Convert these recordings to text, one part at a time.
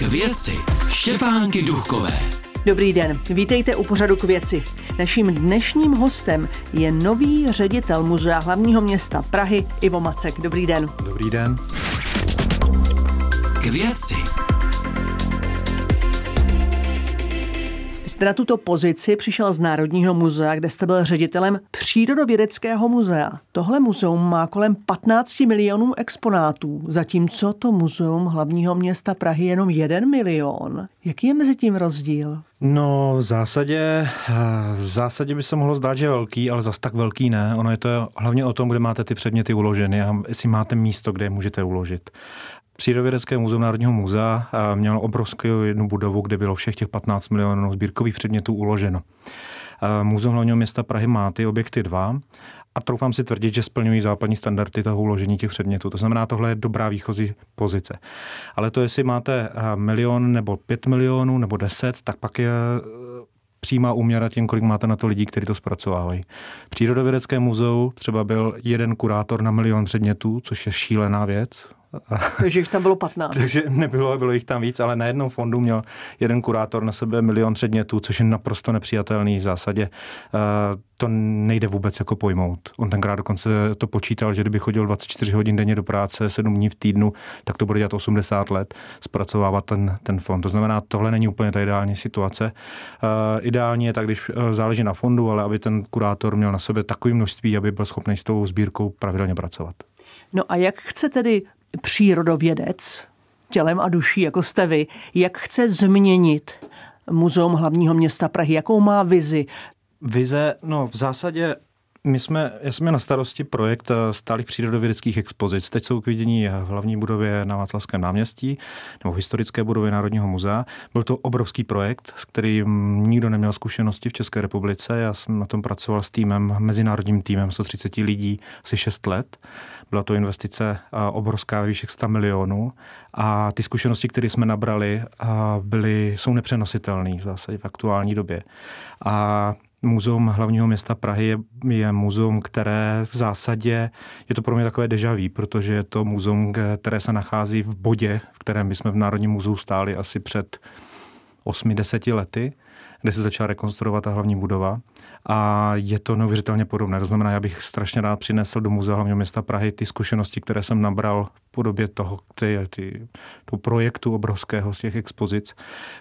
K věci Štěpánky Duchové. Dobrý den, vítejte u pořadu k věci. Naším dnešním hostem je nový ředitel Muzea hlavního města Prahy Ivo Macek. Dobrý den. Dobrý den. K věci jste na tuto pozici přišel z Národního muzea, kde jste byl ředitelem Přírodovědeckého muzea. Tohle muzeum má kolem 15 milionů exponátů, zatímco to muzeum hlavního města Prahy jenom 1 milion. Jaký je mezi tím rozdíl? No, v zásadě, v zásadě by se mohlo zdát, že je velký, ale zas tak velký ne. Ono je to hlavně o tom, kde máte ty předměty uloženy a jestli máte místo, kde je můžete uložit. Přírodovědecké muzeum Národního muzea mělo obrovskou jednu budovu, kde bylo všech těch 15 milionů sbírkových předmětů uloženo. Muzeum hlavního města Prahy má ty objekty dva a troufám si tvrdit, že splňují západní standardy toho uložení těch předmětů. To znamená, tohle je dobrá výchozí pozice. Ale to, jestli máte milion nebo pět milionů nebo deset, tak pak je přímá úměra tím, kolik máte na to lidí, kteří to zpracovávají. Přírodovědecké muzeu třeba byl jeden kurátor na milion předmětů, což je šílená věc. Takže jich tam bylo 15. Takže nebylo, bylo jich tam víc, ale na jednom fondu měl jeden kurátor na sebe milion předmětů, což je naprosto nepřijatelný v zásadě. Eh, to nejde vůbec jako pojmout. On tenkrát dokonce to počítal, že kdyby chodil 24 hodin denně do práce, 7 dní v týdnu, tak to bude dělat 80 let, zpracovávat ten, ten fond. To znamená, tohle není úplně ta ideální situace. Uh, ideální je tak, když uh, záleží na fondu, ale aby ten kurátor měl na sebe takové množství, aby byl schopný s tou sbírkou pravidelně pracovat. No a jak chce tedy přírodovědec, tělem a duší, jako jste vy, jak chce změnit Muzeum hlavního města Prahy, jakou má vizi? Vize, no v zásadě my jsme, jsme na starosti projekt eh, stálých přírodovědeckých expozic. Teď jsou k vidění v hlavní budově na Václavském náměstí nebo v historické budově Národního muzea. Byl to obrovský projekt, s kterým nikdo neměl zkušenosti v České republice. Já jsem na tom pracoval s týmem, mezinárodním týmem 130 lidí asi 6 let. Byla to investice obrovská výše 100 milionů a ty zkušenosti, které jsme nabrali, byly, jsou nepřenositelné v v aktuální době. A Muzeum hlavního města Prahy je, je muzeum, které v zásadě je to pro mě takové deja vu, protože je to muzeum, které se nachází v bodě, v kterém my jsme v Národním muzeu stáli asi před 8-10 lety, kde se začala rekonstruovat ta hlavní budova a je to neuvěřitelně podobné. To znamená, já bych strašně rád přinesl do Muzea hlavního města Prahy ty zkušenosti, které jsem nabral v podobě toho, ty, ty, toho projektu obrovského z těch expozic,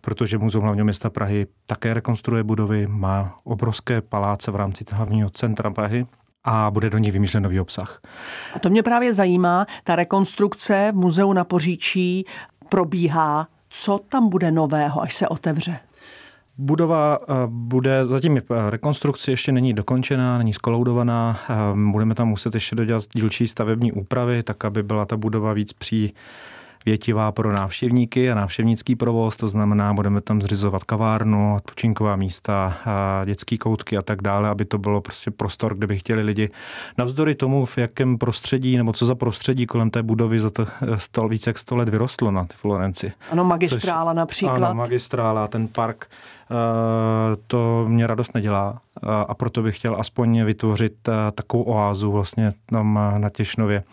protože Muzeum hlavního města Prahy také rekonstruuje budovy, má obrovské paláce v rámci hlavního centra Prahy, a bude do ní vymýšlen nový obsah. A to mě právě zajímá, ta rekonstrukce v muzeu na Poříčí probíhá. Co tam bude nového, až se otevře? Budova eh, bude zatím rekonstrukce ještě není dokončená, není skoloudovaná. Eh, budeme tam muset ještě dodělat dílčí stavební úpravy, tak aby byla ta budova víc při větivá pro návštěvníky a návštěvnický provoz, to znamená, budeme tam zřizovat kavárnu, odpočinková místa, a dětský koutky a tak dále, aby to bylo prostě prostor, kde by chtěli lidi. Navzdory tomu, v jakém prostředí, nebo co za prostředí kolem té budovy za to sto, více jak 100 let vyrostlo na ty Florenci. Ano, magistrála Což, například. Ano, magistrála, ten park Eh, to mě radost nedělá a proto bych chtěl aspoň vytvořit eh, takovou oázu vlastně tam eh, na Těšnově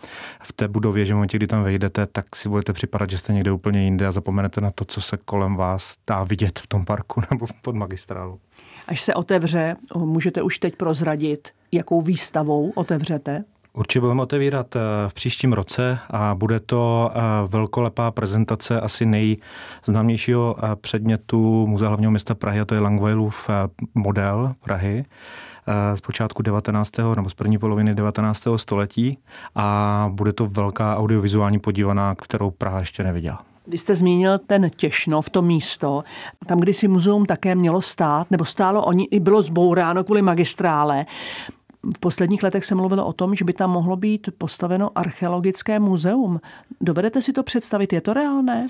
v té budově, že v momentě, kdy tam vejdete, tak si budete připadat, že jste někde úplně jinde a zapomenete na to, co se kolem vás dá vidět v tom parku nebo pod magistrálu. Až se otevře, můžete už teď prozradit, jakou výstavou otevřete? Určitě budeme otevírat eh, v příštím roce a bude to eh, velkolepá prezentace asi nejznámějšího eh, předmětu Muzea hlavního města Prahy, a to je Langweilův model Prahy z počátku 19. nebo z první poloviny 19. století a bude to velká audiovizuální podívaná, kterou Praha ještě neviděla. Vy jste zmínil ten Těšnov, to místo, tam, kdy si muzeum také mělo stát, nebo stálo oni, i bylo zbouráno kvůli magistrále. V posledních letech se mluvilo o tom, že by tam mohlo být postaveno archeologické muzeum. Dovedete si to představit? Je to reálné?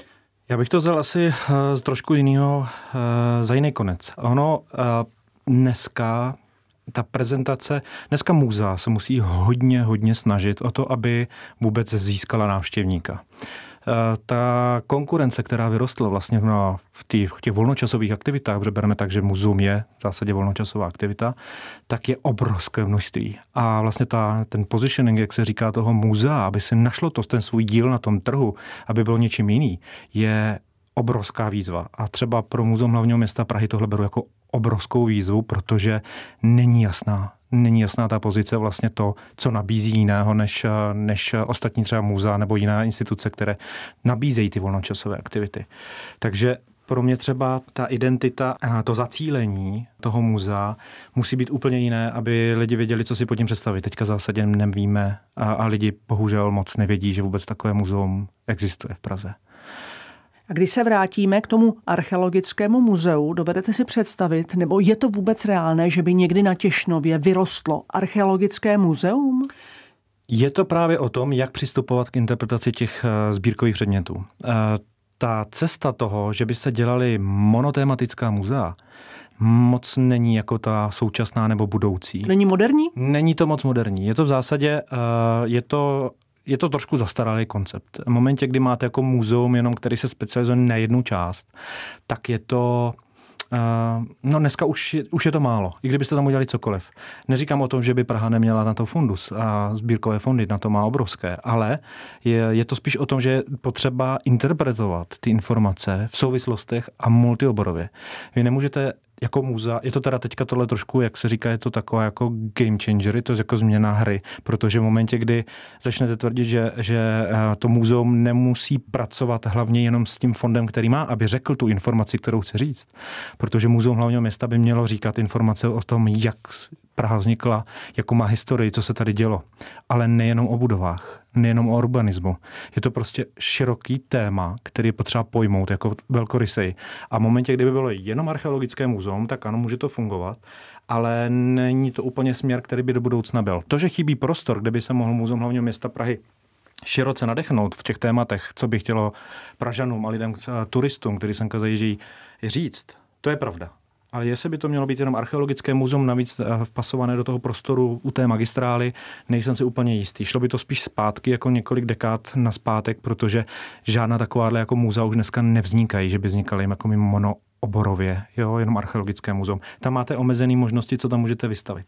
Já bych to vzal asi eh, z trošku jiného, eh, za jiný konec. Ono eh, dneska ta prezentace, dneska muzea se musí hodně, hodně snažit o to, aby vůbec získala návštěvníka. Eh, ta konkurence, která vyrostla vlastně na, v, těch, těch volnočasových aktivitách, protože bereme tak, že muzeum je v zásadě volnočasová aktivita, tak je obrovské množství. A vlastně ta, ten positioning, jak se říká, toho muzea, aby se našlo to, ten svůj díl na tom trhu, aby byl něčím jiný, je obrovská výzva. A třeba pro Muzeum hlavního města Prahy tohle beru jako obrovskou výzvu, protože není jasná. Není jasná ta pozice vlastně to, co nabízí jiného než, než ostatní třeba muzea nebo jiná instituce, které nabízejí ty volnočasové aktivity. Takže pro mě třeba ta identita, to zacílení toho muzea musí být úplně jiné, aby lidi věděli, co si pod tím představit. Teďka zásadě nevíme a, a lidi bohužel moc nevědí, že vůbec takové muzeum existuje v Praze. A když se vrátíme k tomu archeologickému muzeu, dovedete si představit, nebo je to vůbec reálné, že by někdy na Těšnově vyrostlo archeologické muzeum? Je to právě o tom, jak přistupovat k interpretaci těch eh, sbírkových předmětů. Eh, ta cesta toho, že by se dělaly monotématická muzea, moc není jako ta současná nebo budoucí. Není moderní? Není to moc moderní. Je to v zásadě, eh, je to je to trošku zastaralý koncept. V momentě, kdy máte jako muzeum jenom, který se specializuje na jednu část, tak je to Uh, no dneska už už je to málo, i kdybyste tam udělali cokoliv. Neříkám o tom, že by Praha neměla na to fundus a sbírkové fondy, na to má obrovské, ale je, je to spíš o tom, že je potřeba interpretovat ty informace v souvislostech a multioborově. Vy nemůžete jako muzea, je to teda teďka tohle trošku, jak se říká, je to taková jako game changer, je to jako změna hry, protože v momentě, kdy začnete tvrdit, že, že eh, to muzeum nemusí pracovat hlavně jenom s tím fondem, který má, aby řekl tu informaci, kterou chce říct, protože muzeum hlavního města by mělo říkat informace o tom, jak Praha vznikla, jakou má historii, co se tady dělo. Ale nejenom o budovách, nejenom o urbanismu. Je to prostě široký téma, který je potřeba pojmout jako velkorysej. A v momentě, kdyby bylo jenom archeologické muzeum, tak ano, může to fungovat, ale není to úplně směr, který by do budoucna byl. To, že chybí prostor, kde by se mohl muzeum hlavního města Prahy široce nadechnout v těch tématech, co by chtělo Pražanům a lidem, turistům, kteří sem zajíždějí, říct, to je pravda. Ale jestli by to mělo být jenom archeologické muzeum, navíc eh, vpasované do toho prostoru u té magistrály, nejsem si úplně jistý. Šlo by to spíš zpátky, jako několik dekád na zpátek, protože žádná takováhle jako muzea už dneska nevznikají, že by vznikaly jako mono oborově, jo, jenom archeologické muzeum. Tam máte omezené možnosti, co tam můžete vystavit.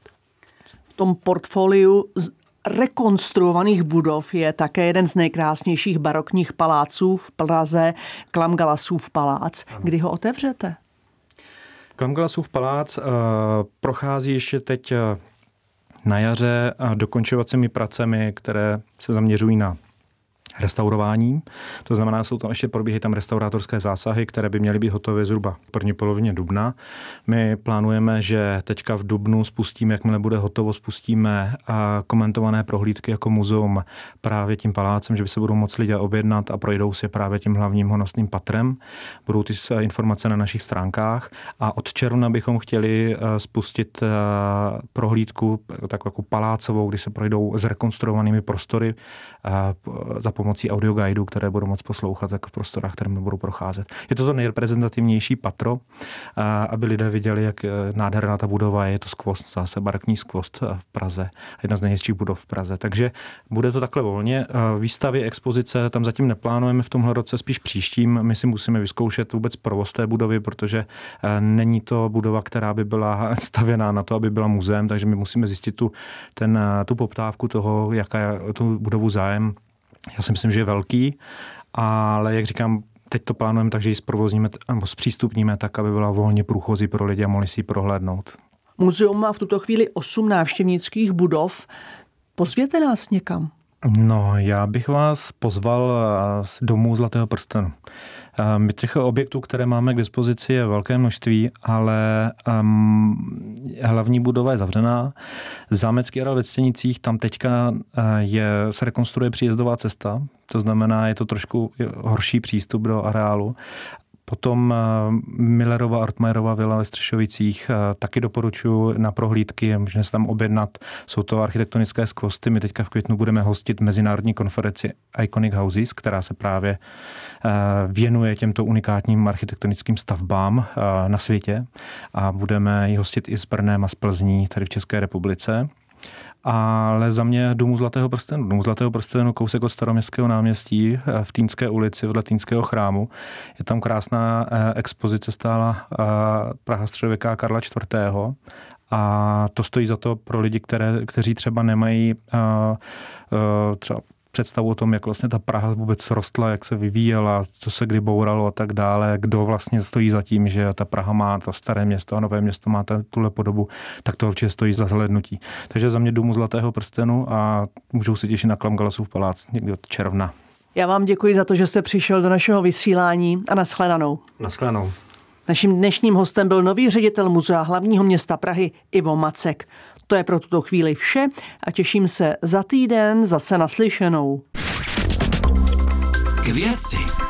V tom portfoliu z rekonstruovaných budov je také jeden z nejkrásnějších barokních paláců v Praze, Klamgalasův palác. Kdy ho otevřete? Klamgalasův palác uh, prochází ještě teď uh, na jaře dokončovacími pracemi, které se zaměřují na restaurováním. To znamená, jsou tam ještě probíhají tam restaurátorské zásahy, které by měly být hotové zhruba v první polovině dubna. My plánujeme, že teďka v dubnu spustíme, jakmile bude hotovo, spustíme komentované prohlídky jako muzeum právě tím palácem, že by se budou moc lidé objednat a projdou si právě tím hlavním honosným patrem. Budou ty informace na našich stránkách a od června bychom chtěli eh, spustit eh, prohlídku takovou jako palácovou, kdy se projdou zrekonstruovanými prostory eh, za pomocí audioguidů, které budou moc poslouchat jako v prostorách, které budou procházet. Je to to nejreprezentativnější patro, aby lidé viděli, jak eh, nádherná ta budova je. Je to skvost, zase barokní skvost eh, v Praze, jedna z nejhezčích budov v Praze. Takže bude to takhle volně. Výstavy, expozice tam zatím neplánujeme v tomhle roce, spíš příštím. My si musíme vyzkoušet vůbec provoz té budovy, protože není to budova, která by byla stavěná na to, aby byla muzeem, takže my musíme zjistit tu, ten, tu poptávku toho, jaká je tu budovu zájem já si myslím, že je velký, ale jak říkám, teď to plánujeme tak, že ji zprovozníme nebo zpřístupníme tak, aby byla volně průchozí pro lidi a mohli si ji prohlédnout. Muzeum má v tuto chvíli osm návštěvnických budov. Pozvěte nás někam. No, já bych vás pozval eh, domů Zlatého prstenu. My těch objektů, které máme k dispozici, je velké množství, ale um, hlavní budova je zavřená. Zámecký areál ve Stěnicích, tam teďka eh, je, se rekonstruuje příjezdová cesta, to znamená, je to trošku horší přístup do areálu. Potom eh, Millerova Ortmajerova vila ve Střešovicích eh, taky doporučuji na prohlídky, můžeme se tam objednat. Jsou to architektonické skvosty. My teďka v květnu budeme hostit mezinárodní konferenci Iconic Houses, která se právě eh, věnuje těmto unikátním architektonickým stavbám na světě a budeme ji hostit i s Brnem a z Plzní tady v České republice ale za mě Domu Zlatého prstenu. Domu Zlatého prstenu, kousek od staroměstského náměstí eh, v Týnské ulici vedle Týnského chrámu. Je tam krásná eh, expozice stála eh, Praha středověká Karla IV. A to stojí za to pro lidi, které, kteří třeba nemají třeba představu o tom, jak vlastně ta Praha vůbec rostla, jak se vyvíjela, co se kdy bouralo a tak dále, kdo vlastně stojí za tím, že ta Praha má to staré město a nové město má tuhle podobu, tak to určitě stojí za zhlednutí. Takže za mě Důmu Zlatého prstenu a můžou se těšit na Klamgalasův palác někdy od června. Já vám děkuji za to, že jste přišel do našeho vysílání a nashledanou. Nashledanou. Naším dnešním hostem byl nový ředitel muzea hlavního města Prahy Ivo Macek. To je pro tuto chvíli vše a těším se za týden zase naslyšenou. K věci.